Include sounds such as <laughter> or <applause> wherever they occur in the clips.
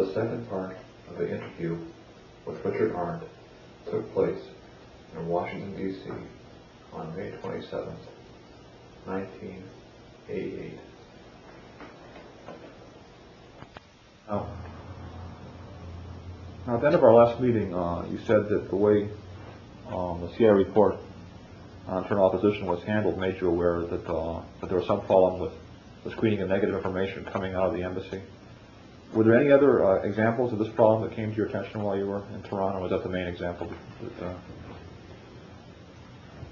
The second part of the interview with Richard Arndt took place in Washington, D.C. on May 27, 1988. Now, now, at the end of our last meeting, uh, you said that the way um, the CIA report on internal opposition was handled made you aware that, uh, that there was some problem with the screening of negative information coming out of the embassy. Were there any other uh, examples of this problem that came to your attention while you were in Tehran? Was that the main example that uh,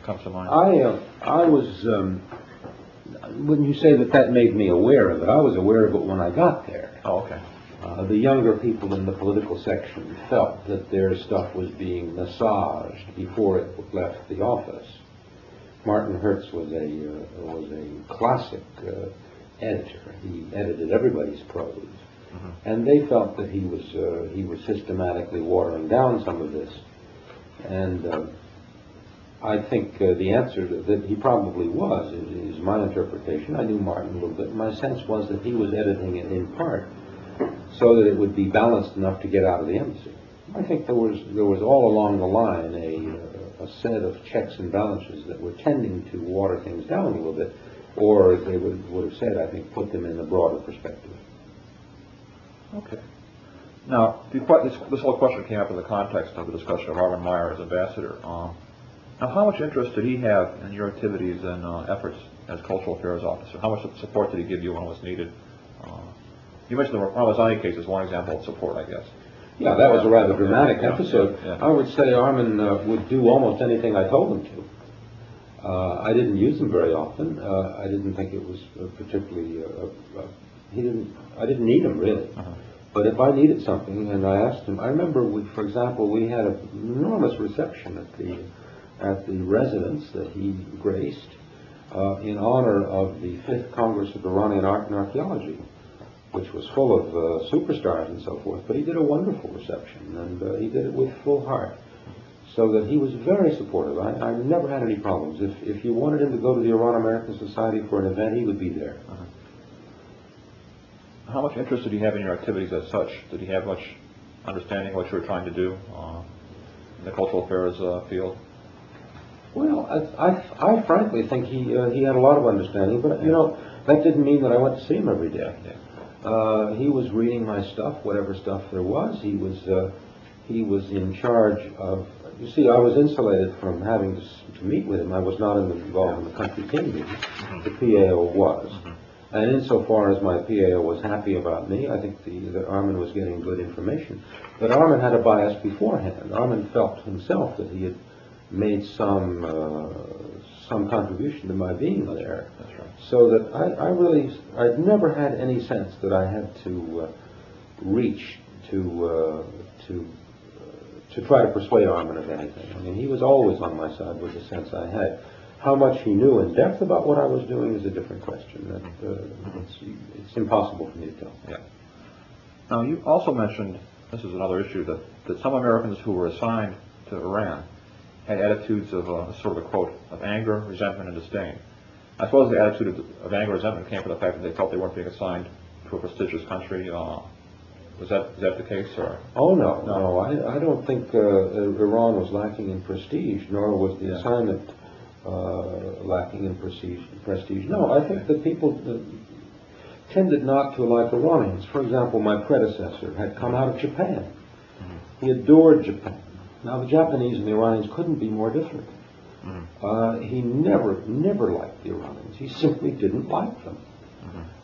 comes to mind? I, uh, I was, um, wouldn't you say that that made me aware of it? I was aware of it when I got there. Oh, okay. Uh, the younger people in the political section felt that their stuff was being massaged before it left the office. Martin Herz was a uh, was a classic uh, editor. He edited everybody's prose, and they felt that he was uh, he was systematically watering down some of this. And uh, I think uh, the answer that, that he probably was is, is my interpretation. I knew Martin a little bit. My sense was that he was editing it in part so that it would be balanced enough to get out of the embassy. I think there was there was all along the line a, uh, a set of checks and balances that were tending to water things down a little bit, or they would, would have said, I think, put them in a broader perspective. Okay. Now, this, this whole question came up in the context of the discussion of Armin Meyer as ambassador. Um, now, how much interest did he have in your activities and uh, efforts as cultural affairs officer? How much support did he give you when it was needed? Uh, you mentioned the Ramazani case as one example of support, I guess. Yeah, that was a rather dramatic Yeah, episode. yeah, yeah. I would say Armin uh, would do almost anything I told him to. Uh, I didn't use him very often. Uh, I didn't think it was uh, particularly. He didn't. I didn't need him really. Uh-huh. But if I needed something, and I asked him, I remember, we, for example, we had an enormous reception at the at the residence that he graced uh, in honor of the fifth Congress of Iranian Art and Archaeology which was full of uh, superstars and so forth, but he did a wonderful reception, and uh, he did it with full heart. So that he was very supportive. I, I never had any problems. If, if you wanted him to go to the Iran American Society for an event, he would be there. How much interest did he have in your activities as such? Did he have much understanding of what you were trying to do uh, in the cultural affairs uh, field? Well, I, I, I frankly think he uh, he had a lot of understanding, but you know that didn't mean that I went to see him every day. Uh, he was reading my stuff, whatever stuff there was. He was uh, he was in charge of. You see, I was insulated from having to, to meet with him. I was not in the, involved in the country team meetings. The PAO was, and insofar as my PAO was happy about me, I think the, that Armin was getting good information. But Armin had a bias beforehand. Armin felt himself that he had made some uh, some contribution to my being there. That's right. So that I, I really, I'd never had any sense that I had to uh, reach to uh, to uh, to try to persuade Armin of anything. I mean, he was always on my side with the sense I had. How much he knew in depth about what I was doing is a different question. That uh, it's, it's impossible for me to tell. Yeah. Now, you also mentioned, this is another issue, that, that some Americans who were assigned to Iran had attitudes of, uh, sort of a quote, of anger, resentment, and disdain. I suppose the attitude of, of anger and resentment came from the fact that they felt they weren't being assigned to a prestigious country. Uh, was that, is that the case, or? Oh no, No. no, I, I don't think uh, Iran was lacking in prestige, nor was the Yeah. assignment uh, lacking in prestige. Prestige. No, I think that people uh, tended not to like Iranians. For example, my predecessor had come out of Japan. He adored Japan. Now the Japanese and the Iranians couldn't be more different. Uh, he never, never liked the Iranians. He simply didn't like them.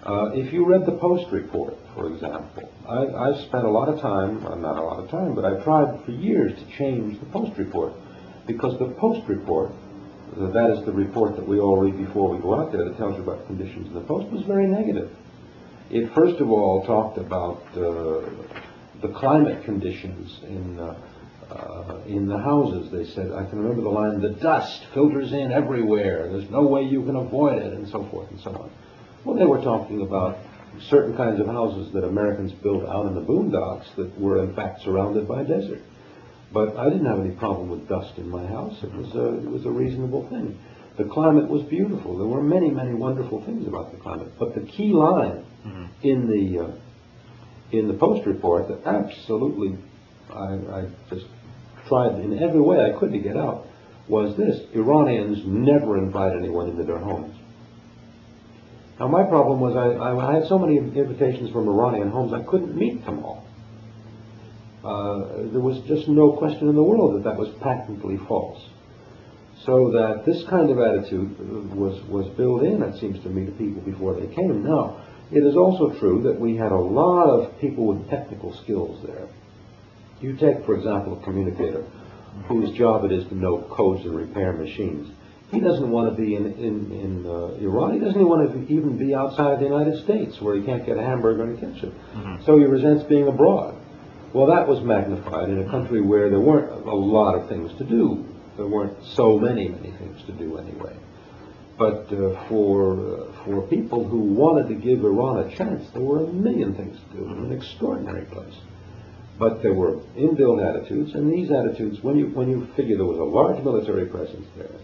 Uh, if you read the Post report, for example, I, I spent a lot of time, well, not a lot of time, but I tried for years to change the Post report because the Post report, that is the report that we all read before we go out there that tells you about the conditions in the Post, was very negative. It first of all talked about uh, the climate conditions in uh, uh, in the houses. They said, I can remember the line, the dust filters in everywhere. There's no way you can avoid it, and so forth and so on. Well, they were talking about certain kinds of houses that Americans built out in the boondocks that were in fact surrounded by desert. But I didn't have any problem with dust in my house. It was a, it was a reasonable thing. The climate was beautiful. There were many, many wonderful things about the climate. But the key line in the uh, in the Post report that absolutely, I, I just tried in every way I could to get out, was this, Iranians never invite anyone into their homes. Now, my problem was I, I, I had so many invitations from Iranian homes, I couldn't meet them all. Uh, there was just no question in the world that that was patently false. So that this kind of attitude was, was built in, it seems to me, to people before they came. Now, it is also true that we had a lot of people with technical skills there. You take, for example, a communicator whose job it is to know codes and repair machines. He doesn't want to be in, in, in uh, Iran. He doesn't want to even be outside of the United States where he can't get a hamburger in the kitchen. So he resents being abroad. Well, that was magnified in a country where there weren't a lot of things to do. There weren't so many, many things to do anyway. But uh, for uh, for people who wanted to give Iran a chance, there were a million things to do. Was an extraordinary place. But there were inbuilt attitudes, and these attitudes, when you when you figure there was a large military presence there,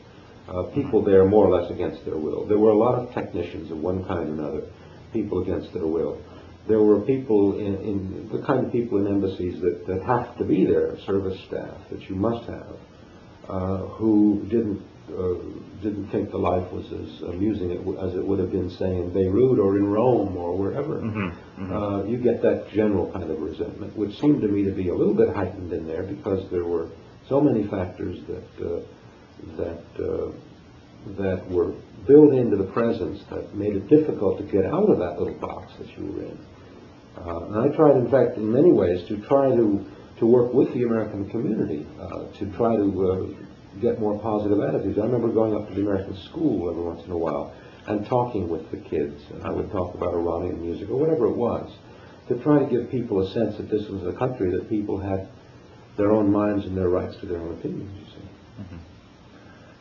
uh, people there more or less against their will. There were a lot of technicians of one kind or another, people against their will. There were people in, in the kind of people in embassies that, that have to be there, service staff that you must have, uh, who didn't uh, didn't think the life was as amusing as it would have been, say, in Beirut or in Rome or wherever. Uh, you get that general kind of resentment, which seemed to me to be a little bit heightened in there because there were so many factors that uh, that uh, that were built into the presence that made it difficult to get out of that little box that you were in. Uh, and I tried, in fact, in many ways, to try to to work with the American community uh, to try to uh, get more positive attitudes. I remember going up to the American school every once in a while and talking with the kids. And I would talk about Iranian music or whatever it was to try to give people a sense that this was a country that people had their own minds and their rights to their own opinions. You see.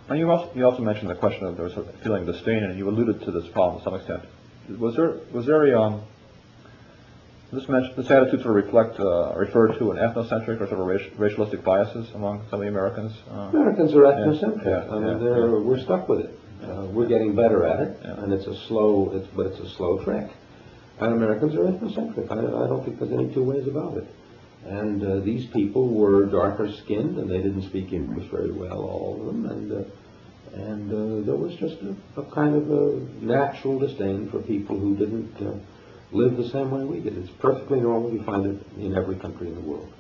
Now, you also, you also mentioned the question of there was a feeling of disdain, and you alluded to this problem to some extent. Was there, was there a, um, this this attitude sort of reflect, uh, refer to an ethnocentric or sort of raci- racialistic biases among some of the Americans? Uh, Americans are ethnocentric. Yeah, I mean, yeah, they're, yeah. we're stuck with it. Uh, we're getting better at it, Yeah. and it's a slow, it's, but it's a slow trek. And Americans are ethnocentric. I, I don't think there's any two ways about it. And uh, these people were darker skinned, and they didn't speak English very well, all of them. And uh, and uh, there was just a, a kind of a natural disdain for people who didn't live the same way we did. It's perfectly normal. You find it in every country in the world.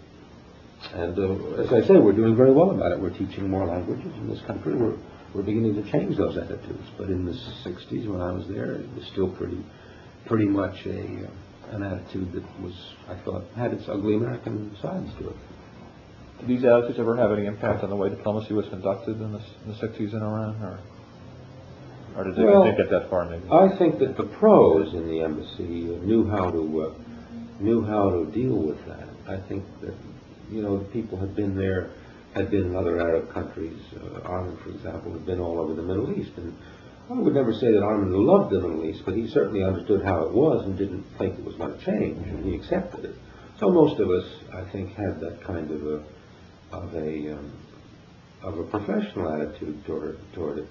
And uh, as I say, we're doing very well about it. We're teaching more languages in this country. We're, we're beginning to change those attitudes. But in the 60s, when I was there, it was still pretty, pretty much a, uh, an attitude that was, I thought, had its ugly American sides to it. Did these attitudes ever have any impact on the way diplomacy was conducted in the, in the 60s in Iran, or, or Well, get that far maybe? I think that the pros in the embassy knew how to uh, knew how to deal with that. I think that you know the people had been there, had been in other Arab countries. Uh, Armin, for example, had been all over the Middle East, and I would never say that Armin loved the Middle East, but he certainly understood how it was and didn't think it was going to change, and he accepted it. So most of us, I think, had that kind of a of a um, of a professional attitude toward toward it.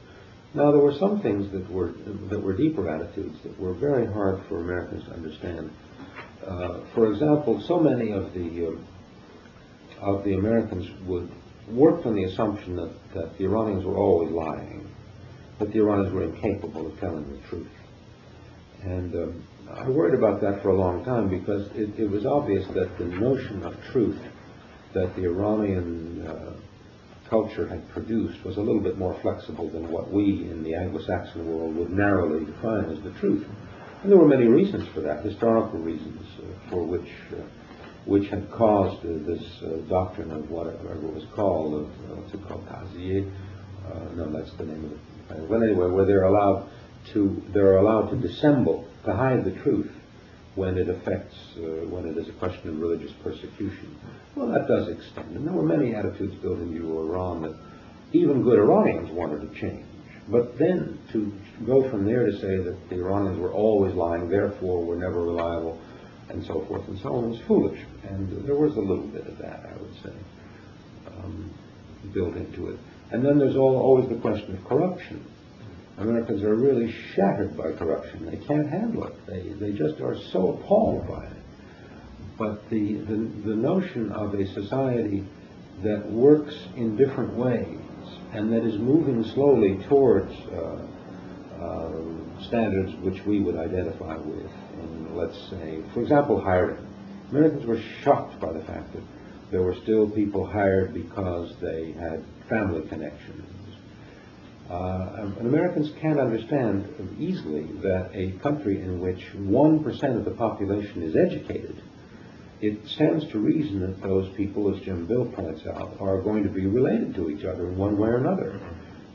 Now there were some things that were that were deeper attitudes that were very hard for Americans to understand. Uh, for example, so many of the um of the Americans would work on the assumption that, that the Iranians were always lying, that the Iranians were incapable of telling the truth. And um, I worried about that for a long time because it, it was obvious that the notion of truth that the Iranian uh, culture had produced was a little bit more flexible than what we in the Anglo-Saxon world would narrowly define as the truth. And there were many reasons for that, historical reasons uh, for which uh, which had caused uh, this uh, doctrine of whatever it was called, of what's it called, Tazieh? Uh, no, that's the name of it. Well, anyway, where they're allowed to they're allowed to dissemble, to hide the truth when it affects, uh, when it is a question of religious persecution. Well, that does extend. And there were many attitudes built into Iran that even good Iranians wanted to change. But then to go from there to say that the Iranians were always lying, therefore were never reliable, and so forth and so on, was foolish. And there was a little bit of that, I would say, um, built into it. And then there's all, always the question of corruption. Americans are really shattered by corruption. They can't handle it. They, they just are so appalled by it. But the, the, the notion of a society that works in different ways and that is moving slowly towards uh, uh, standards which we would identify with, in, let's say, for example, hiring. Americans were shocked by the fact that there were still people hired because they had family connections. Uh, and Americans can't understand easily that a country in which 1% of the population is educated, it stands to reason that those people, as Jim Bill points out, are going to be related to each other in one way or another.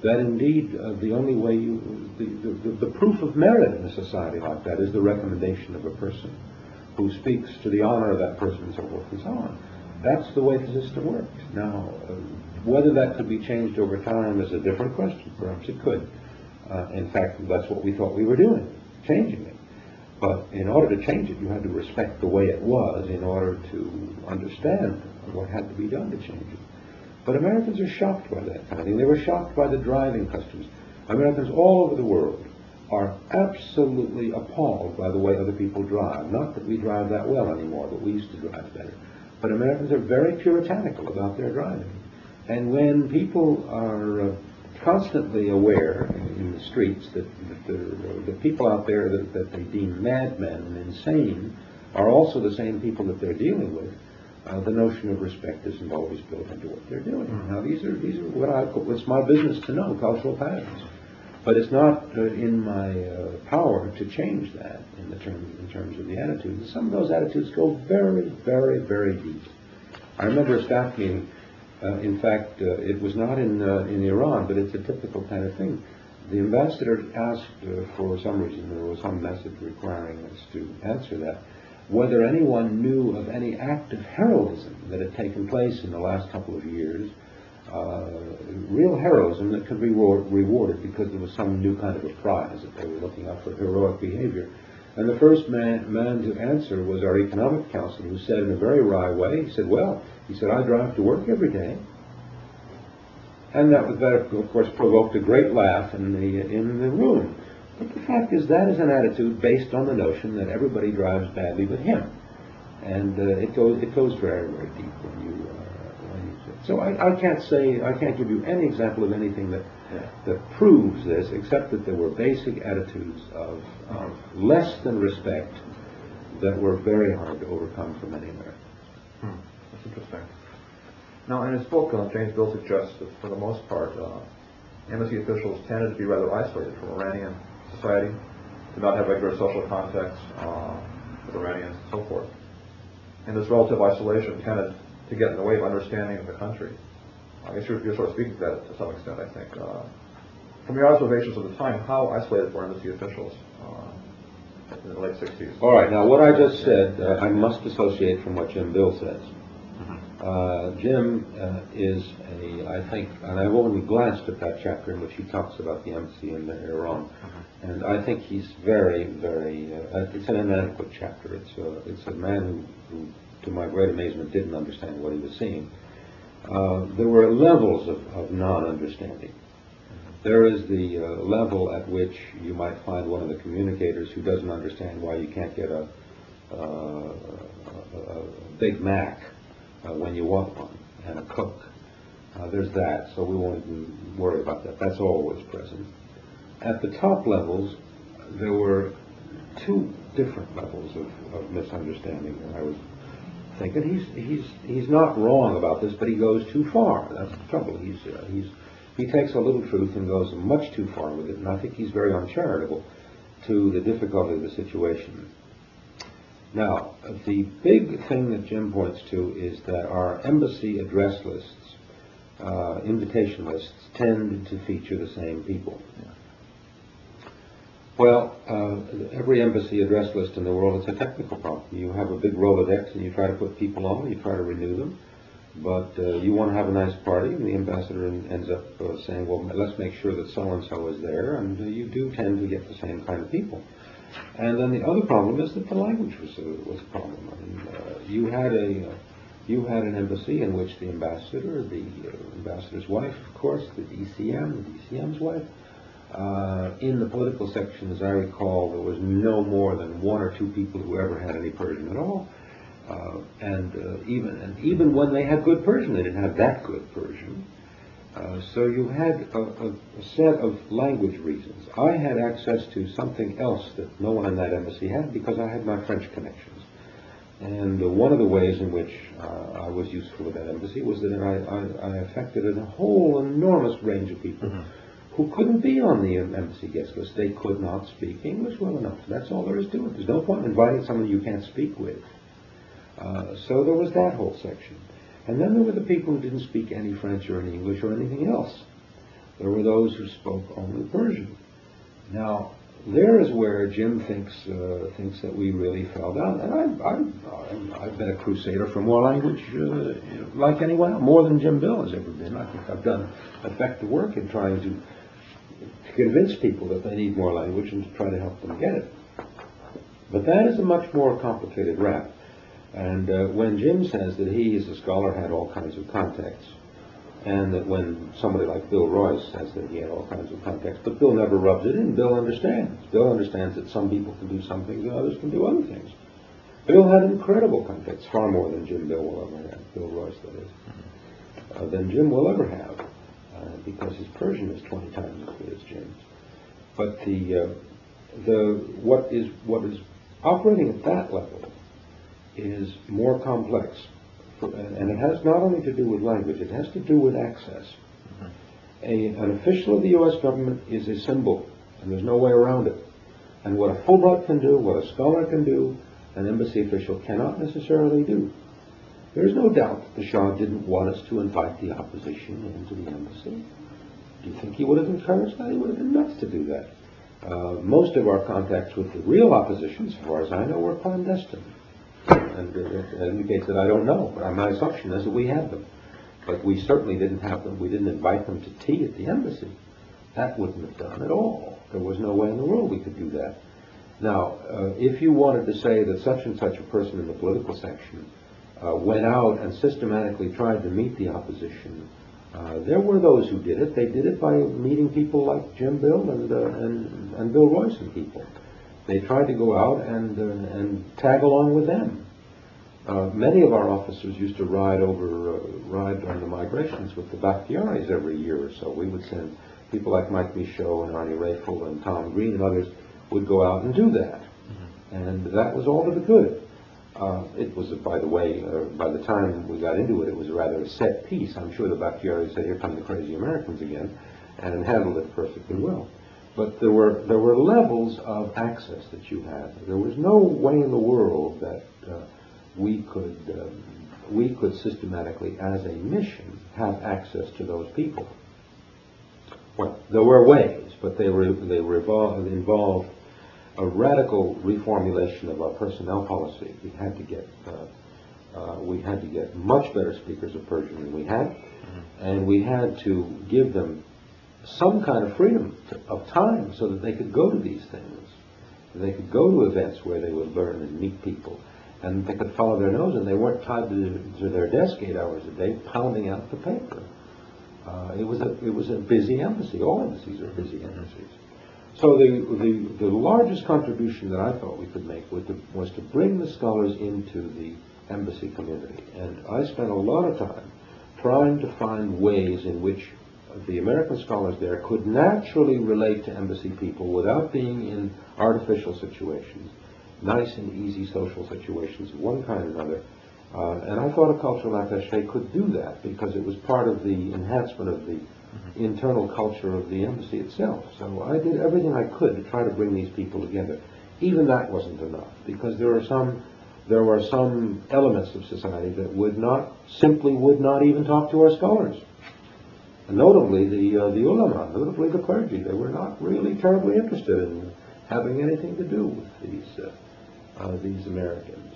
That indeed, uh, the only way you, the, the, the proof of merit in a society like that is the recommendation of a person who speaks to the honor of that person and so forth and so on. That's the way the system works. Now, uh, whether that could be changed over time is a different question. Perhaps it could. Uh, in fact, that's what we thought we were doing, changing it. But in order to change it, you had to respect the way it was in order to understand what had to be done to change it. But Americans are shocked by that kind of thing. They were shocked by the driving customs. Americans all over the world are absolutely appalled by the way other people drive. Not that we drive that well anymore, but we used to drive better. But Americans are very puritanical about their driving. And when people are uh, constantly aware in the streets that, that the, the people out there that, that they deem madmen and insane are also the same people that they're dealing with, uh, the notion of respect isn't always built into what they're doing. Now, these are these are what I it's my business to know cultural patterns, but it's not uh, in my uh, power to change that in the terms in terms of the attitudes. Some of those attitudes go very, very, very deep. I remember a staff meeting. Uh, in fact, uh, it was not in uh, in Iran, but it's a typical kind of thing. The ambassador asked, for some reason, there was some message requiring us to answer that, whether anyone knew of any act of heroism that had taken place in the last couple of years, uh, real heroism that could be reward- rewarded because there was some new kind of a prize that they were looking up for heroic behavior. And the first man, man to answer was our economic counselor, who said in a very wry way, he said, well, he said, I drive to work every day. And that, was, that of course, provoked a great laugh in the, in the room. But the fact is, that is an attitude based on the notion that everybody drives badly but him. And uh, it goes it goes very very deep when you. Uh, when you so I, I can't say I can't give you any example of anything that that proves this, except that there were basic attitudes of, less than respect that were very hard to overcome for many Americans. Interesting. Now, in his book, uh, James Bill suggests that for the most part, uh, embassy officials tended to be rather isolated from Iranian society, did not have regular social contacts uh, with Iranians and so forth. And this relative isolation tended to get in the way of understanding of the country. I guess you're, you're sort of speaking to that to some extent, I think. Uh, from your observations of the time, how isolated were embassy officials uh, in the late 60s? All right, now what I just said, uh, I must dissociate from what Jim Bill says. Uh, Jim uh, is a, I think, and I've only glanced at that chapter in which he talks about the embassy in Iran, and I think he's very, very, uh, it's an inadequate chapter. It's a, it's a man who, who, to my great amazement, didn't understand what he was seeing. Uh, there were levels of, of non-understanding. There is the uh, level at which you might find one of the communicators who doesn't understand why you can't get a, uh, a, a Big Mac uh, when you want one, and a cook. Uh, there's that, so we won't even worry about that. That's always present. At the top levels, there were two different levels of, of misunderstanding. I was thinking he's he's he's not wrong about this, but he goes too far. That's the trouble. He's uh, he's he takes a little truth and goes much too far with it, and I think he's very uncharitable to the difficulty of the situation. Now, the big thing that Jim points to is that our embassy address lists, uh, invitation lists, tend to feature the same people. Well, uh, every embassy address list in the world is a technical problem. You have a big Rolodex and you try to put people on, you try to renew them, but uh, you want to have a nice party, and the ambassador ends up uh, saying, well, let's make sure that so-and-so is there, and uh, you do tend to get the same kind of people. And then the other problem is that the language was a, was a problem. I mean, uh, you had a uh, you had an embassy in which the ambassador, the uh, ambassador's wife, of course, the DCM, the DCM's wife. Uh, in the political section, as I recall, there was no more than one or two people who ever had any Persian at all. Uh, and uh, even and even when they had good Persian, they didn't have that good Persian. Uh, so you had a, a, a set of language reasons. I had access to something else that no one in that embassy had because I had my French connections. And uh, one of the ways in which uh, I was useful at that embassy was that I, I, I affected a whole enormous range of people who couldn't be on the embassy guest list. They could not speak English well enough. That's all there is to it. There's no point in inviting someone you can't speak with. Uh, so there was that whole section. And then there were the people who didn't speak any French or any English or anything else. There were those who spoke only Persian. Now, there is where Jim thinks uh, thinks that we really fell down. And I've, I've, I've been a crusader for more language, uh, like anyone else, more than Jim Bill has ever been. I think I've done effective work in trying to, to convince people that they need more language and to try to help them get it. But that is a much more complicated rap. And uh, when Jim says that he, as a scholar, had all kinds of contacts, and that when somebody like Bill Royce says that he had all kinds of contacts, but Bill never rubs it in, Bill understands. Bill understands that some people can do some things and others can do other things. Bill had incredible contacts, far more than Jim Bill will ever have, Bill Royce that is, uh, than Jim will ever have, uh, because his Persian is 20 times as good as Jim's. But the, uh, the, what is, what is operating at that level is more complex. And it has not only to do with language, it has to do with access. A, an official of the U.S. government is a symbol, and there's no way around it. And what a Fulbright can do, what a scholar can do, an embassy official cannot necessarily do. There's no doubt that the Shah didn't want us to invite the opposition into the embassy. Do you think he would have encouraged that? He would have been nuts to do that. Uh, most of our contacts with the real opposition, as far as I know, were clandestine and it indicates that I don't know, but my assumption is that we had them. But we certainly didn't have them. We didn't invite them to tea at the embassy. That wouldn't have done at all. There was no way in the world we could do that. Now, uh, if you wanted to say that such and such a person in the political section uh, went out and systematically tried to meet the opposition, uh, there were those who did it. They did it by meeting people like Jim Bill and, uh, and, and Bill Royce and people. They tried to go out and, uh, and tag along with them. Uh, many of our officers used to ride over, uh, ride on the migrations with the Bakhtiaris every year or so. We would send people like Mike Michaud and Arnie Raphel and Tom Green and others would go out and do that. Mm-hmm. And that was all to the good. Uh, it was, by the way, uh, by the time we got into it, it was rather a rather set piece. I'm sure the Bakhtiaris said, here come the crazy Americans again, and handled it perfectly well. But there were, there were levels of access that you had. There was no way in the world that uh, we could um, we could systematically, as a mission, have access to those people. Well, there were ways, but they were they revolved, involved a radical reformulation of our personnel policy. We had to get uh, uh, we had to get much better speakers of Persian than we had, mm-hmm. and we had to give them some kind of freedom of time so that they could go to these things. They could go to events where they would learn and meet people and they could follow their nose, and they weren't tied to, to their desk eight hours a day, pounding out the paper. Uh, it was a it was a busy embassy. All embassies are busy embassies. So the, the the largest contribution that I thought we could make was to, was to bring the scholars into the embassy community, and I spent a lot of time trying to find ways in which the American scholars there could naturally relate to embassy people without being in artificial situations nice and easy social situations of one kind or another. Uh, and I thought a cultural attaché could do that because it was part of the enhancement of the mm-hmm. internal culture of the embassy itself. So I did everything I could to try to bring these people together. Even that wasn't enough because there are some there were some elements of society that would not simply would not even talk to our scholars. Notably the uh, the ulama, notably the clergy, they were not really terribly interested in having anything to do with these uh, uh, these Americans.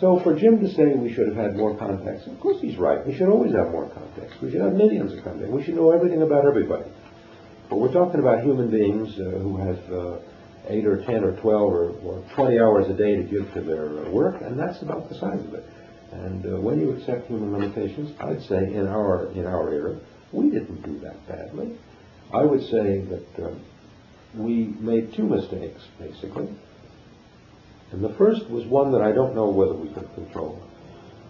So for Jim to say we should have had more contacts, of course he's right. We should always have more contacts. We should have millions of contacts. We should know everything about everybody. But we're talking about human beings uh, who have uh, 8 or 10 or 12 or, or, 20 hours a day to give to their uh, work, and that's about the size of it. And when you accept human limitations, I'd say in our, in our era, we didn't do that badly. I would say that uh, we made two mistakes, basically. And the first was one that I don't know whether we could control.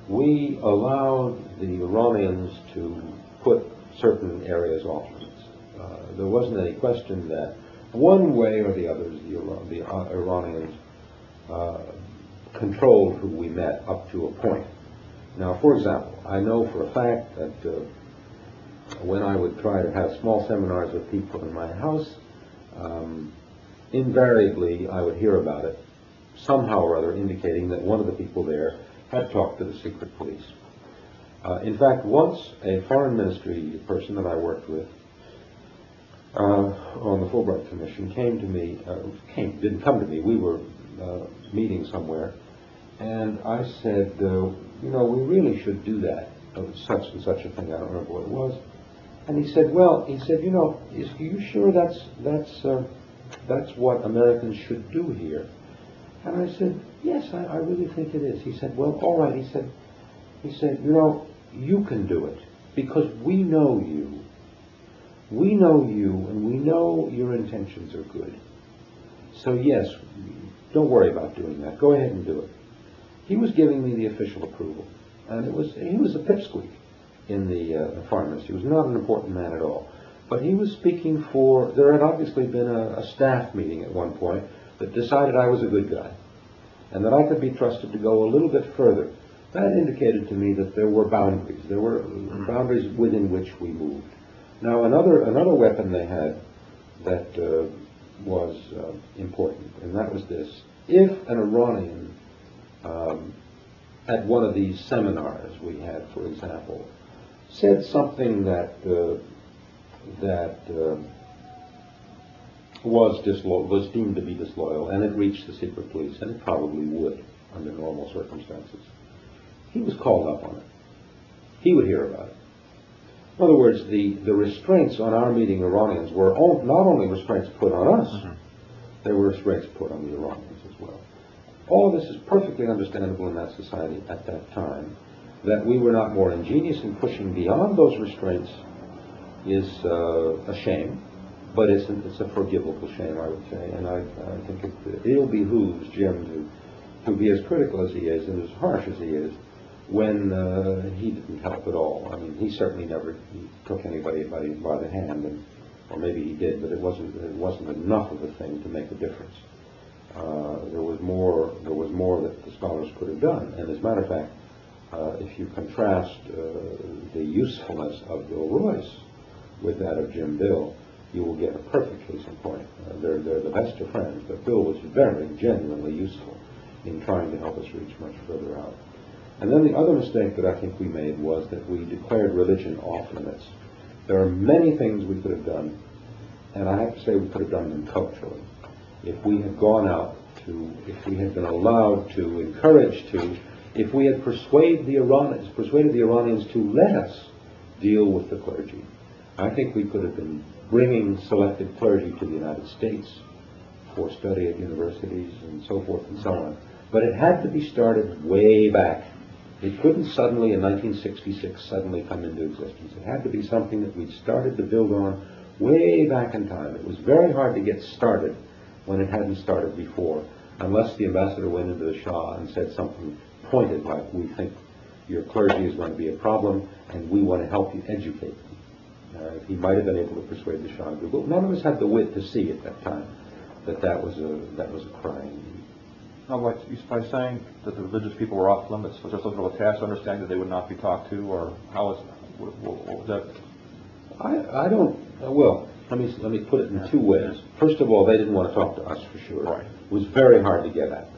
We allowed the Iranians to put certain areas off limits. Uh, there wasn't any question that one way or the other, the, the uh, Iranians uh, controlled who we met up to a point. Now, for example, I know for a fact that uh, when I would try to have small seminars with people in my house, um, invariably I would hear about it, somehow or other indicating that one of the people there had talked to the secret police. Uh, in fact, once a foreign ministry person that I worked with uh, on the Fulbright Commission came to me, uh, came, didn't come to me, we were uh, meeting somewhere, and I said, uh, you know, we really should do that, such and such a thing, I don't remember what it was. And he said, well, he said, you know, is, are you sure that's, that's, uh, that's what Americans should do here? And I said, yes, I, I really think it is. He said, well, all right. He said, he said, you know, you can do it because we know you. We know you and we know your intentions are good. So yes, don't worry about doing that. Go ahead and do it. He was giving me the official approval. And it was, he was a pipsqueak in the uh, foreign ministry. He was not an important man at all. But he was speaking for, there had obviously been a, a staff meeting at one point that decided I was a good guy and that I could be trusted to go a little bit further. That indicated to me that there were boundaries. There were boundaries within which we moved. Now, another another weapon they had that uh, was uh, important, and that was this: if an Iranian um, at one of these seminars we had, for example, said something that uh, that uh, was dislo- was deemed to be disloyal, and it reached the secret police, and it probably would under normal circumstances. He was called up on it. He would hear about it. In other words, the, the restraints on our meeting Iranians were all, not only restraints put on us, there were restraints put on the Iranians as well. All of this is perfectly understandable in that society at that time. That we were not more ingenious in pushing beyond those restraints is uh, a shame, but it's, it's a forgivable shame, I would say. And I, I think it, ill behooves Jim to, to be as critical as he is and as harsh as he is when uh, he didn't help at all. I mean, he certainly never he took anybody by, by the hand, and, or maybe he did, but it wasn't it wasn't enough of a thing to make a difference. Uh, there was more there was more that the scholars could have done, and as a matter of fact, uh, if you contrast uh, the usefulness of Bill Royce with that of Jim Bill, you will get a perfect case in point. Uh, they're they're the best of friends, but Bill was very genuinely useful in trying to help us reach much further out. And then the other mistake that I think we made was that we declared religion off limits. There are many things we could have done, and I have to say we could have done them culturally. If we had gone out to, if we had been allowed to, encouraged to, if we had persuaded the Iranians, persuaded the Iranians to let us deal with the clergy, I think we could have been bringing selected clergy to the United States for study at universities and so forth and so on. But it had to be started way back it couldn't suddenly, in 1966, suddenly come into existence. It had to be something that we'd started to build on way back in time. It was very hard to get started when it hadn't started before, unless the ambassador went into the Shah and said something pointed like, we think your clergy is going to be a problem, and we want to help you educate them. Uh, he might have been able to persuade the Shah, but none of us had the wit to see at that time that that was a, that was a need. Now, by, by saying that the religious people were off limits, was there some sort of a tacit understanding that they would not be talked to, or how is what, what, what was that? I, I don't, uh, well, let me, let me put it in two ways. First of all, they didn't want to talk to us for sure. Right. It was very hard to get at.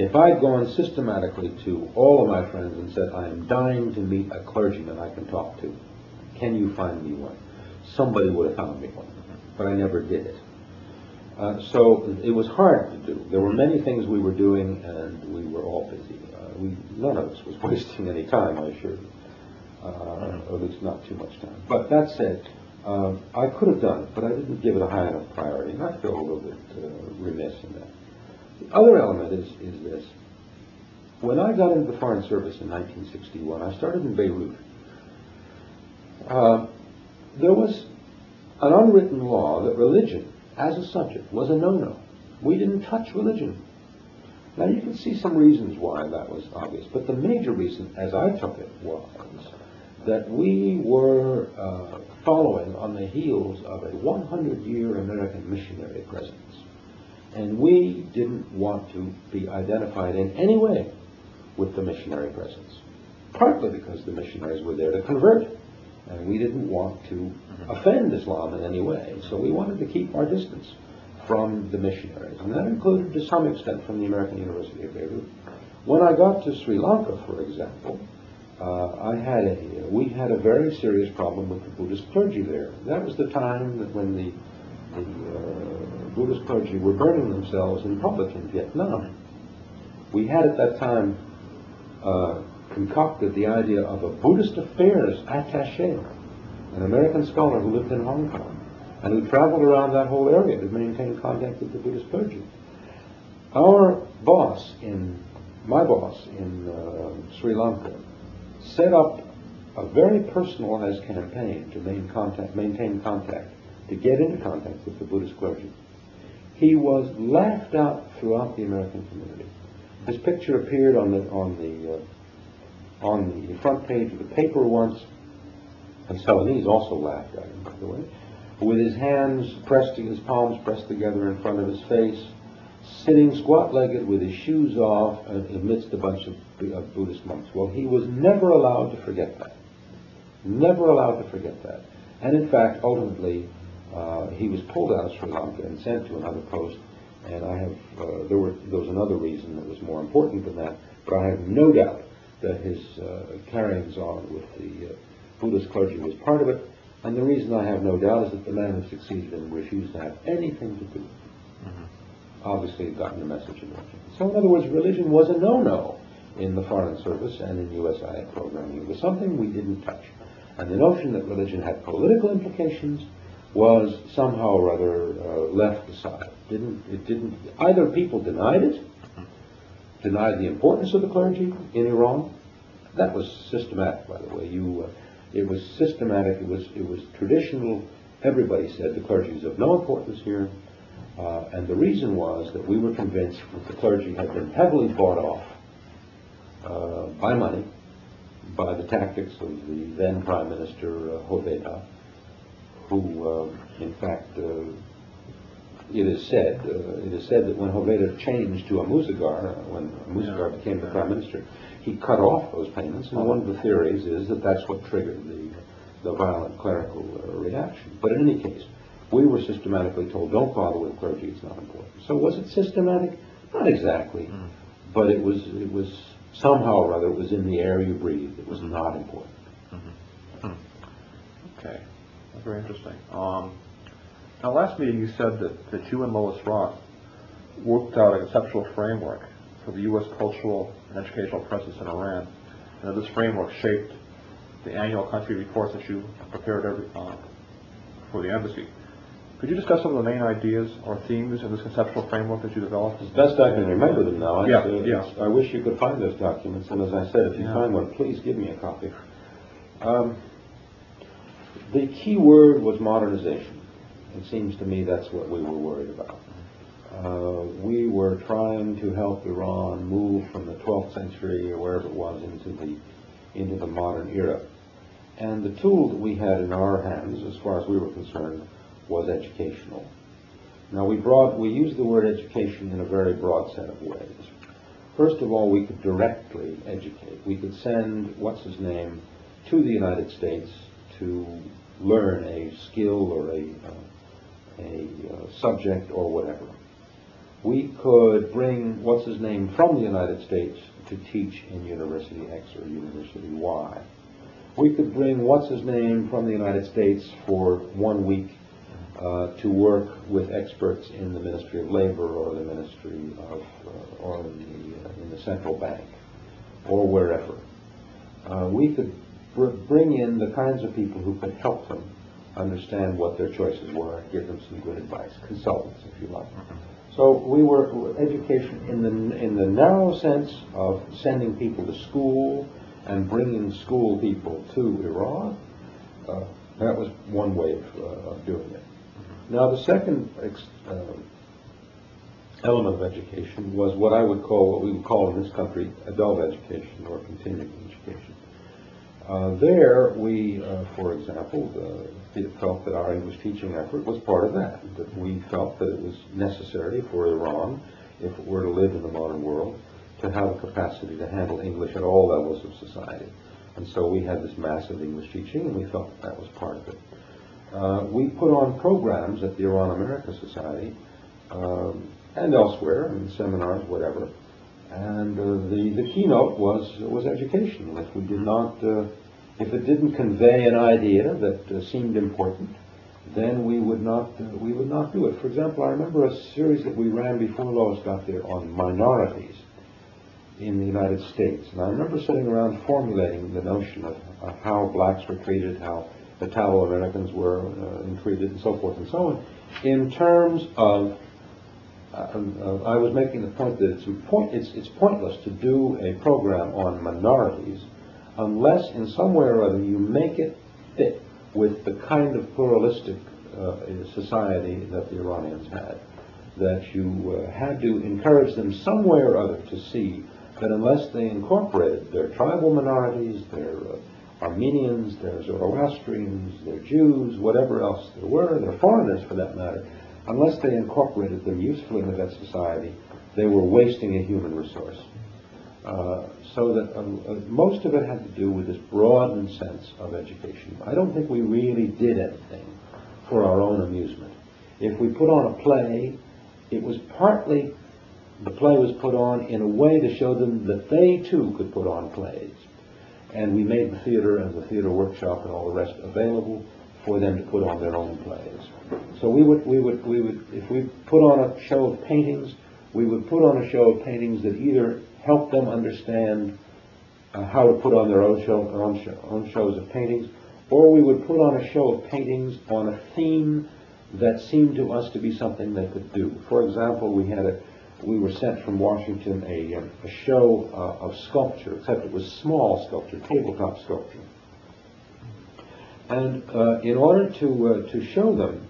If I'd gone systematically to all of my friends and said, I am dying to meet a clergyman I can talk to, can you find me one? Somebody would have found me one, but I never did it. Uh, so it was hard to do. There were many things we were doing, and we were all busy. Uh, we, none of us was <laughs> wasting any time, I assure you, uh, or at least not too much time. But that said, uh, I could have done it, but I didn't give it a high enough priority, and I feel a little bit uh, remiss in that. The other element is, is this. When I got into the Foreign Service in 1961, I started in Beirut. Uh, there was an unwritten law that religion as a subject was a no-no. We didn't touch religion. Now, you can see some reasons why that was obvious, but the major reason, as I took it, was that we were uh, following on the heels of a 100-year American missionary presence. And we didn't want to be identified in any way with the missionary presence, partly because the missionaries were there to convert, and we didn't want to offend Islam in any way, so we wanted to keep our distance from the missionaries, and that included to some extent from the American University of Beirut. When I got to Sri Lanka, for example, uh, I had a we had a very serious problem with the Buddhist clergy there. That was the time that when the the uh, Buddhist clergy were burning themselves in public in Vietnam. We had at that time uh, concocted the idea of a Buddhist affairs attaché, an American scholar who lived in Hong Kong and who traveled around that whole area to maintain contact with the Buddhist clergy. Our boss in my boss in uh, Sri Lanka set up a very personalized campaign to maintain contact, maintain contact, to get into contact with the Buddhist clergy. He was laughed out throughout the American community. His picture appeared on the on the uh, on the front page of the paper once, and Ceylonese also laughed at him, by the way, with his hands pressed, his palms pressed together in front of his face, sitting squat-legged with his shoes off amidst a bunch of, of Buddhist monks. Well, he was never allowed to forget that. Never allowed to forget that. And in fact, ultimately, he was pulled out of Sri Lanka and sent to another post. And I have uh, there were there was another reason that was more important than that, but I have no doubt that his uh, carryings on with the uh, Buddhist clergy was part of it. And the reason I have no doubt is that the man who succeeded him refused to have anything to do. Obviously, had gotten the message in religion. So, in other words, religion was a no-no in the Foreign Service and in USIA programming. It was something we didn't touch. And the notion that religion had political implications was somehow or other uh, left aside. Didn't it didn't either people denied it, denied the importance of the clergy in Iran. That was systematic, by the way. You, uh, it was systematic. It was it was traditional. Everybody said the clergy is of no importance here, uh, and the reason was that we were convinced that the clergy had been heavily bought off uh, by money, by the tactics of the then Prime Minister uh, who, uh, in fact, uh, it is said, uh, it is said that when Hoveda changed to Amouzegar, uh, when Amouzegar Yeah, became the. Prime Minister, he cut off those payments, and one of the theories is that that's what triggered the, the violent clerical uh, reaction. But in any case, we were systematically told, don't bother with clergy, it's not important. So was it systematic? Not exactly, but it was, it was somehow or other, it was in the air you breathed. It was not important. Okay, That's very interesting. Um, now, last meeting you said that, that you and Lois Roth worked out a conceptual framework for the U.S. cultural and educational presence in Iran, and that this framework shaped the annual country reports that you prepared every, uh, for the embassy. Could you discuss some of the main ideas or themes in this conceptual framework that you developed? As best I can remember them now. Yeah, uh, yeah. I wish you could find those documents, and as I said, if you Yeah. find one, please give me a copy. Um, the key word was modernization. It seems to me that's what we were worried about. Uh, we were trying to help Iran move from the 12th century or wherever it was into the into the modern era. And the tool that we had in our hands, as far as we were concerned, was educational. Now we brought we used the word education in a very broad set of ways. First of all, we could directly educate. We could send what's his name to the United States to learn a skill or a uh, a uh, subject or whatever. We could bring what's his name from the United States to teach in University X or University Y. We could bring what's his name from the United States for one week uh, to work with experts in the Ministry of Labor or the Ministry of uh, or in the, uh, in the central bank or wherever. Uh, we could bring in the kinds of people who could help them understand what their choices were and give them some good advice, consultants, if you like. So we were education in the in the narrow sense of sending people to school and bringing school people to Iran. Uh, that was one way of, uh, of doing it. Now the second ex- uh, element of education was what I would call, what we would call in this country, adult education or continuing education. There, we, uh, for example, uh, felt that our English teaching effort was part of that, that we felt that it was necessary for Iran, if it were to live in the modern world, to have a capacity to handle English at all levels of society. And so we had this massive English teaching, and we felt that, that was part of it. Uh, we put on programs at the Iran America Society um, and elsewhere, in seminars, whatever. And uh, the, the keynote was, was education. We did not, uh, if it didn't convey an idea that uh, seemed important, then we would not, uh, we would not do it. For example, I remember a series that we ran before Lois got there on minorities in the United States. And I remember sitting around formulating the notion of, of how blacks were treated, how Italo-Americans were uh, treated, and so forth and so on, in terms of uh, uh, I was making the point that it's, point, it's, it's pointless to do a program on minorities unless in some way or other you make it fit with the kind of pluralistic uh, society that the Iranians had. That you uh, had to encourage them some way or other to see that unless they incorporated their tribal minorities, their uh, Armenians, their Zoroastrians, their Jews, whatever else there were, their foreigners for that matter, unless they incorporated them usefully into that society, they were wasting a human resource. Uh, so that um, uh, most of it had to do with this broadened sense of education. I don't think we really did anything for our own amusement. If we put on a play, it was partly the play was put on in a way to show them that they too could put on plays. And we made the theater and the theater workshop and all the rest available for them to put on their own plays. So we would, we would, we would, if we put on a show of paintings, we would put on a show of paintings that either helped them understand uh, how to put on their own, show, own, show, own shows of paintings, or we would put on a show of paintings on a theme that seemed to us to be something they could do. For example, we had a, we were sent from Washington a, um, a show uh, of sculpture, except it was small sculpture, tabletop sculpture. And uh, in order to, uh, to show them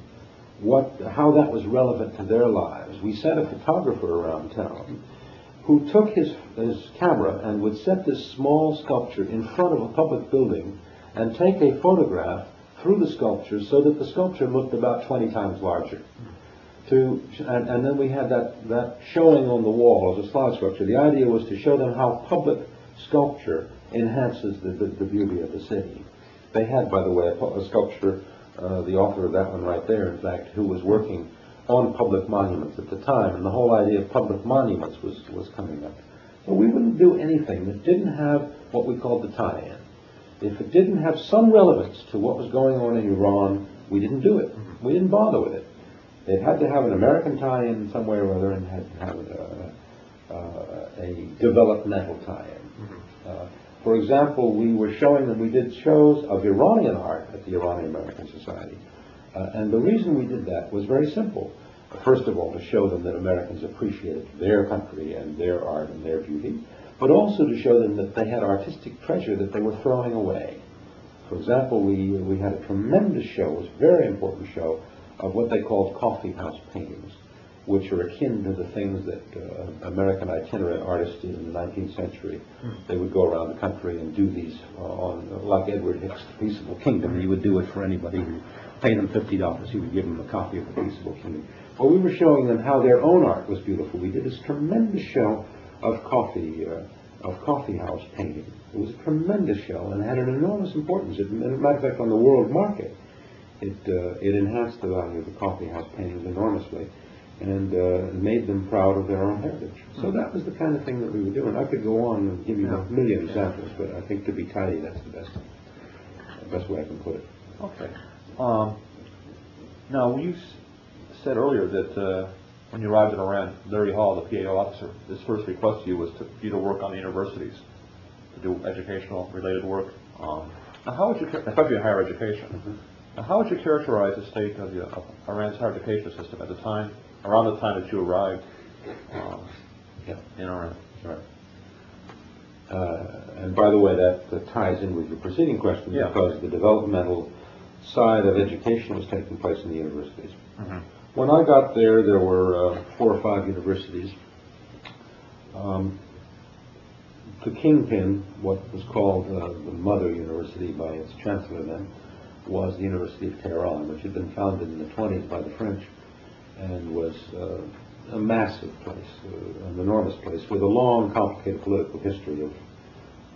what, how that was relevant to their lives, we sent a photographer around town who took his, his camera and would set this small sculpture in front of a public building and take a photograph through the sculpture so that the sculpture looked about 20 times larger. To, and, and then we had that, that showing on the wall as a slide sculpture. The idea was to show them how public sculpture enhances the, the, the beauty of the city. They had, by the way, a, a sculpture, uh, the author of that one right there, in fact, who was working on public monuments at the time, and the whole idea of public monuments was, was coming up. But we wouldn't do anything that didn't have what we called the tie-in. If it didn't have some relevance to what was going on in Iran, we didn't do it. We didn't bother with it. It had to have an American tie-in in some way or other, and had to have a, uh, a developmental tie-in. Uh, for example, we were showing them, we did shows of Iranian art at the Iranian American Society. Uh, and the reason we did that was very simple. First of all, to show them that Americans appreciated their country and their art and their beauty, but also to show them that they had artistic treasure that they were throwing away. For example, we, we had a tremendous show, it was a very important show, of what they called coffee house paintings which are akin to the things that uh, American itinerant artists did in the 19th century. Hmm. They would go around the country and do these uh, on, like Edward Hicks' The Peaceable Kingdom. He would do it for anybody who paid them $50. He would give them a copy of The Peaceable Kingdom. Well, we were showing them how their own art was beautiful. We did this tremendous show of coffee, uh, of coffee house painting. It was a tremendous show and had an enormous importance. As a matter of fact, on the world market, it, uh, it enhanced the value of the coffee house paintings enormously and uh, made them proud of their own heritage. So that was the kind of thing that we were doing. I could go on and give you a million examples, but I think to be tidy, that's the best, the best way I can put it. Okay. Um, now, you said earlier that uh, when you arrived in Iran, Larry Hall, the PAO officer, his first request to you was to, for you to work on the universities, to do educational related work. Um, now, how would you, especially in higher education, now, how would you characterize the state of, the, of Iran's higher education system at the time around the time that you arrived um, Yeah. in Iran. Right. Uh, and by the way, that, that ties in with your preceding question Yeah. because the developmental side of education was taking place in the universities. Mhm. When I got there, there were uh, four or five universities. Um, the kingpin, what was called uh, the Mother University by its chancellor then, was the University of Tehran, which had been founded in the 20s by the French and was uh, a massive place, uh, an enormous place, with a long, complicated political history of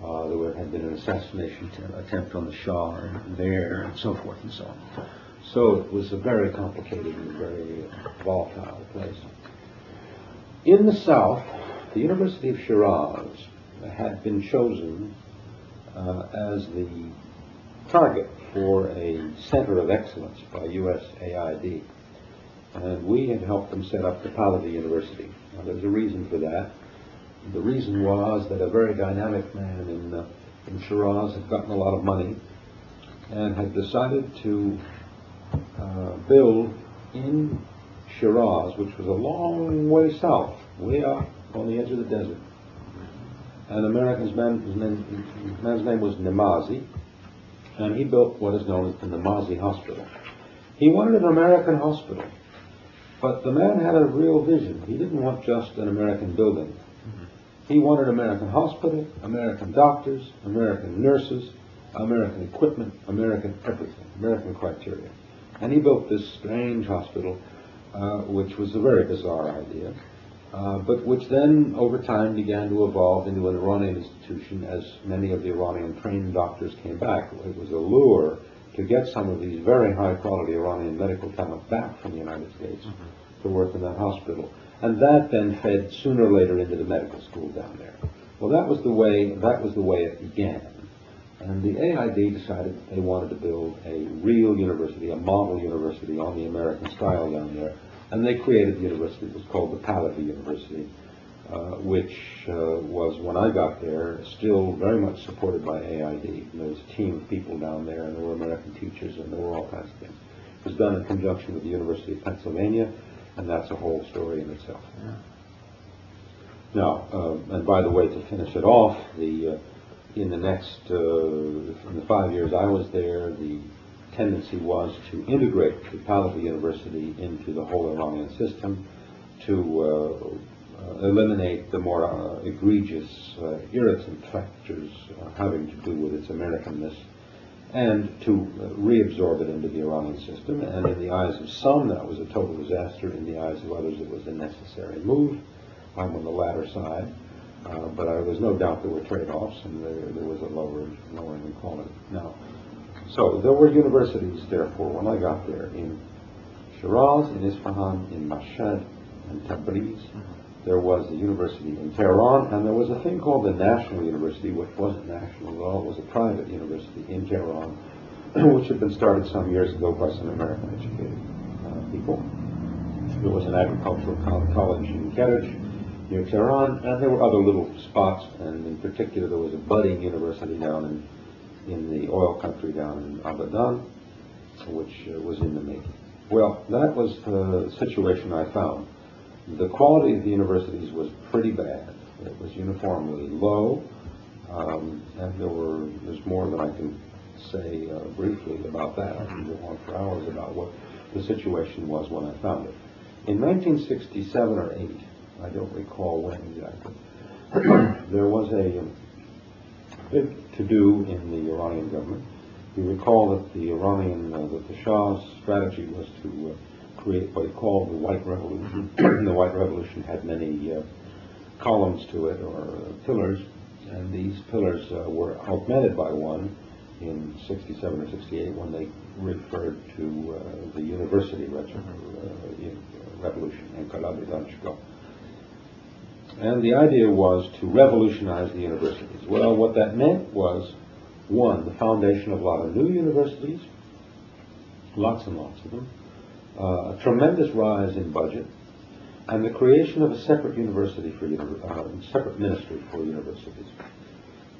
uh, there had been an assassination att- attempt on the Shah there, and so forth and so on. So it was a very complicated and very volatile place. In the south, the University of Shiraz had been chosen uh, as the target for a center of excellence by USAID. And we had helped them set up the Pahlavi University. Now, there's a reason for that. The reason was that a very dynamic man in, uh, in Shiraz had gotten a lot of money and had decided to uh, build in Shiraz, which was a long way south, way up on the edge of the desert. An American's man, his name, man's name was Namazi, and he built what is known as the Namazi Hospital. He wanted an American hospital, but the man had a real vision. He didn't want just an American building. He wanted American hospital, American doctors, American nurses, American equipment, American everything, American criteria. And he built this strange hospital, uh, which was a very bizarre idea, uh, but which then, over time, began to evolve into an Iranian institution as many of the Iranian trained doctors came back. It was a lure to get some of these very high quality Iranian medical talent back from the United States to work in that hospital. And that then fed sooner or later into the medical school down there. Well, that was the way, that was the way it began. And the AID decided they wanted to build a real university, a model university on the American style down there. And they created the university. It was called the Pahlavi University, uh, which uh, was, when I got there, still very much supported by AID. And there was a team of people down there, and there were American teachers, and there were all kinds of things. It was done in conjunction with the University of Pennsylvania, and that's a whole story in itself. Now, uh, and by the way, to finish it off, the uh, in the next uh, in the five years I was there, the tendency was to integrate the Pahlavi University into the whole Iranian system, to uh, uh, eliminate the more uh, egregious irritant factors having to do with its Americanness, and to reabsorb it into the Iranian system. And in the eyes of some, that was a total disaster. In the eyes of others, it was a necessary move. I'm on the latter side. Uh, but I, there's no doubt there were trade-offs, and there, there was a lower, lowering in quality. Now, so there were universities, therefore, when I got there, in Shiraz, in Isfahan, in Mashhad, and Tabriz. There was a university in Tehran, and there was a thing called the National University, which wasn't national at all. It was a private university in Tehran, <clears throat> which had been started some years ago by some American educated uh, people. There was an agricultural college in Kerech, near Tehran, and there were other little spots, and in particular there was a budding university down in, in the oil country down in Abadan, which uh, was in the making. Well, that was the situation I found. The quality of the universities was pretty bad. It was uniformly low, um, and there were, there's more than I can say uh, briefly about that. I can go on for hours about what the situation was when I found it. In 1967 or 8, I don't recall when exactly, <clears throat> there was a um, big to-do in the Iranian government. You recall that the Iranian, uh, that the Shah's strategy was to uh, create what he called the White Revolution. <clears throat> the White Revolution had many uh, columns to it, or uh, pillars, and these pillars uh, were augmented by one in 67 or 68 when they referred to uh, the university reg- uh, revolution, Enqilab-i And the idea was to revolutionize the universities. Well, what that meant was, one, the foundation of a lot of new universities, lots and lots of them, uh, a tremendous rise in budget, and the creation of a separate university for uh, separate ministry for universities.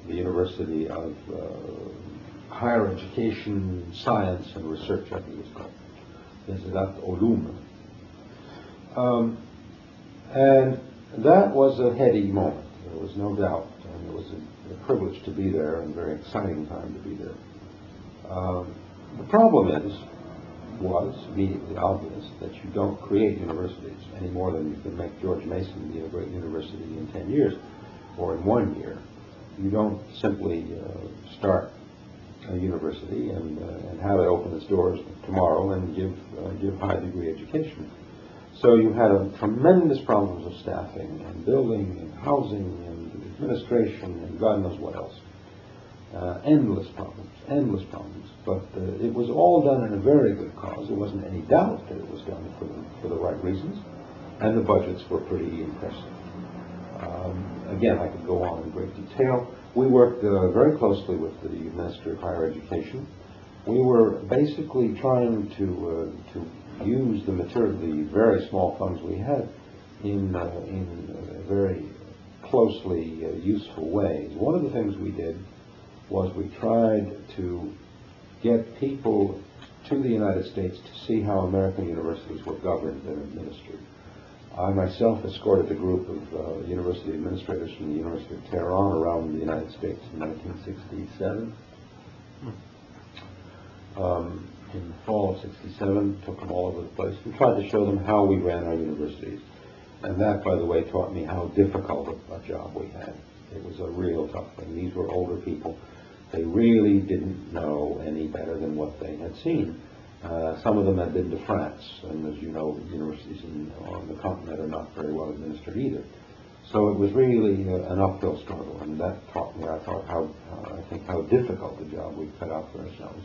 The University of uh, Higher Education, Science, and Research, I think it was called. Nizrat Olum. Um, and that was a heady moment. There was no doubt, and it was a, a privilege to be there and a very exciting time to be there. Um, the problem is was immediately obvious that you don't create universities any more than you can make George Mason be a great university in 10 years or in one year. You don't simply uh, start a university and, uh, and have it open its doors tomorrow and give, uh, give high degree education. So you had a tremendous problems of staffing and building and housing and administration and God knows what else. Uh, endless problems, endless problems. But uh, it was all done in a very good cause. There wasn't any doubt that it was done for the, for the right reasons, and the budgets were pretty impressive. Um, again, I could go on in great detail. We worked uh, very closely with the Ministry of Higher Education. We were basically trying to uh, to use the material, the very small funds we had, in uh, in very closely uh, useful ways. One of the things we did was we tried to get people to the United States to see how American universities were governed and administered. I myself escorted a group of uh, university administrators from the University of Tehran around the United States in 1967. Um, in the fall of 67, took them all over the place and tried to show them how we ran our universities. And that, by the way, taught me how difficult a, a job we had. It was a real tough thing. These were older people. They really didn't know any better than what they had seen. Uh, some of them had been to France, and as you know, universities in, on the continent are not very well administered either. So it was really uh, an uphill struggle, and that taught me, I thought, how uh, I think how difficult the job we cut out for ourselves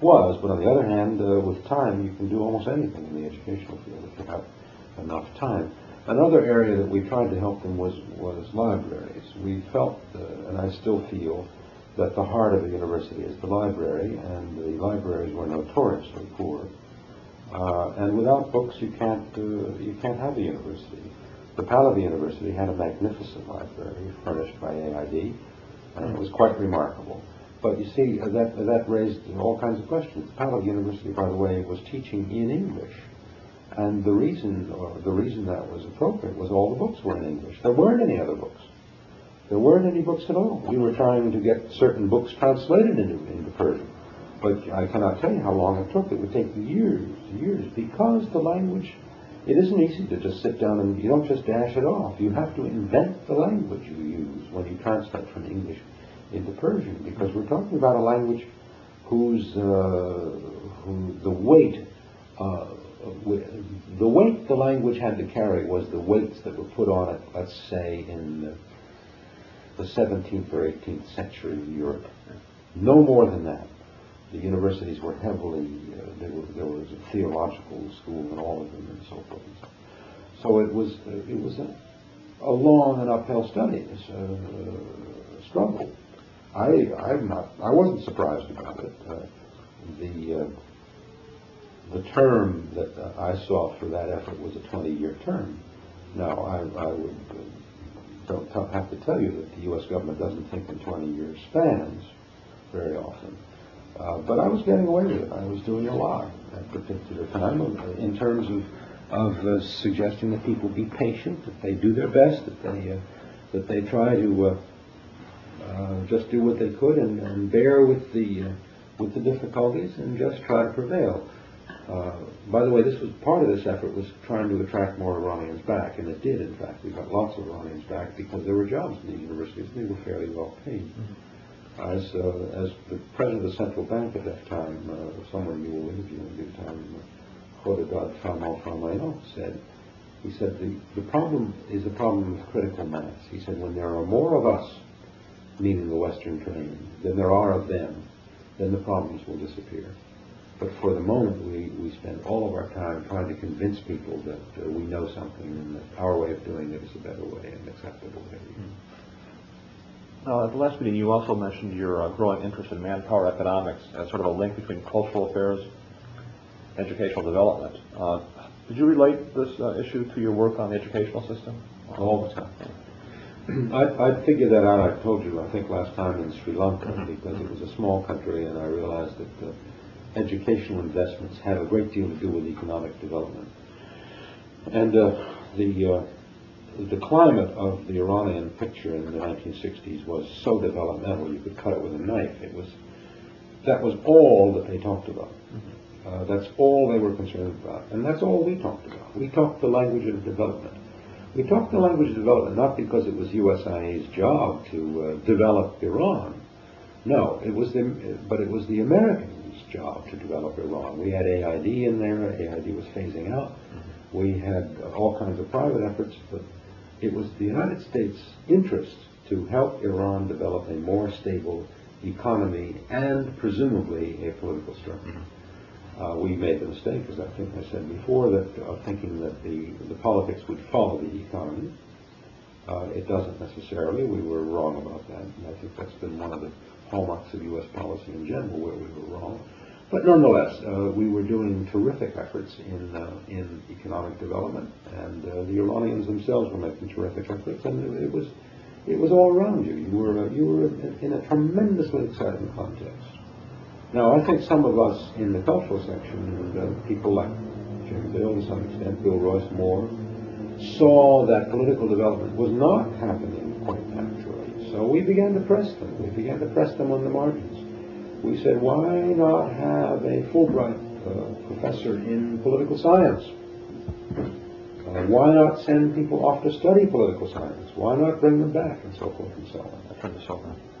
was. But on the other hand, uh, with time, you can do almost anything in the educational field if you have enough time. Another area that we tried to help them was was libraries. We felt, uh, and I still feel, that the heart of the university is the library, and the libraries were notoriously poor. Uh, and without books, you can't uh, you can't have a university. The Pahlavi University had a magnificent library furnished by AID, and it was quite remarkable. But you see, uh, that that raised all kinds of questions. Pahlavi University, by the way, was teaching in English, and the reason the reason that was appropriate was all the books were in English. There weren't any other books. There weren't any books at all. We were trying to get certain books translated into, into Persian. But I cannot tell you how long it took. It would take years, years, because the language, it isn't easy to just sit down and you don't just dash it off. You have to invent the language you use when you translate from English into Persian, because we're talking about a language whose, uh, who the weight, uh, the weight the language had to carry was the weights that were put on it, let's say, in the 17th or 18th century of Europe. No more than that. The universities were heavily, uh, there, were, there, was a theological school in all of them and so forth so. It was, uh, it was a, a, long and uphill study, a struggle. I, I'm not, I wasn't surprised about it. Uh, the, uh, the term that I saw for that effort was a 20-year term. Now, I, I would don't have to tell you that the U.S. government doesn't think in 20-year spans very often. Uh, but I was getting away with it. I was doing a lot at the particular time in terms of of uh, suggesting that people be patient, that they do their best, that they uh, that they try to uh, uh, just do what they could and, and bear with the uh, with the difficulties and just try to prevail. Uh, by the way, this was part of this effort was trying to attract more Iranians back, and it did. In fact, we got lots of Iranians back because there were jobs in the universities. and They were fairly well paid. Mm-hmm. As uh, as the president of the central bank at that time, uh, someone you will interview in due time, Khodadad Farmal said, he said the, the problem is a problem of critical mass. He said when there are more of us, meaning the Western training, than there are of them, then the problems will disappear. But for the moment, we, we spend all of our time trying to convince people that uh, we know something and that our way of doing it is a better way and acceptable way. Hmm. Uh, at the last meeting, you also mentioned your uh, growing interest in manpower economics as sort of a link between cultural affairs and educational development. Uh, did you relate this uh, issue to your work on the educational system? All the time. <clears throat> I, I figured that out, I told you, I think last time in Sri Lanka, because it was a small country and I realized that uh, educational investments have a great deal to do with economic development. And uh, the, uh, the climate of the Iranian picture in the 1960s was so developmental you could cut it with a knife. It was That was all that they talked about. Uh, that's all they were concerned about, and that's all we talked about. We talked the language of development. We talked the language of development not because it was USIA's job to uh, develop Iran. No, it was the, but it was the Americans' job to develop Iran. We had AID in there. AID was phasing out. We had all kinds of private efforts, but it was the United States' interest to help Iran develop a more stable economy and presumably a political structure. Uh, we made the mistake, as I think I said before, that uh, thinking that the, the politics would follow the economy. Uh, it doesn't necessarily. We were wrong about that, and I think that's been one of the hallmarks of U.S. policy in general, where we were wrong. But nonetheless, uh, we were doing terrific efforts in uh, in economic development, and uh, the Iranians themselves were making terrific efforts, and it, was it was all around you. You were uh, you were in, a tremendously exciting context. Now, I think some of us in the cultural section, and uh, people like Jim Bill to some extent, Bill Royce Moore, saw that political development was not happening quite naturally. So we began to press them. We began to press them on the margins. We said, why not have a Fulbright uh, professor in political science? Uh, why not send people off to study political science? Why not bring them back, and so forth and so on.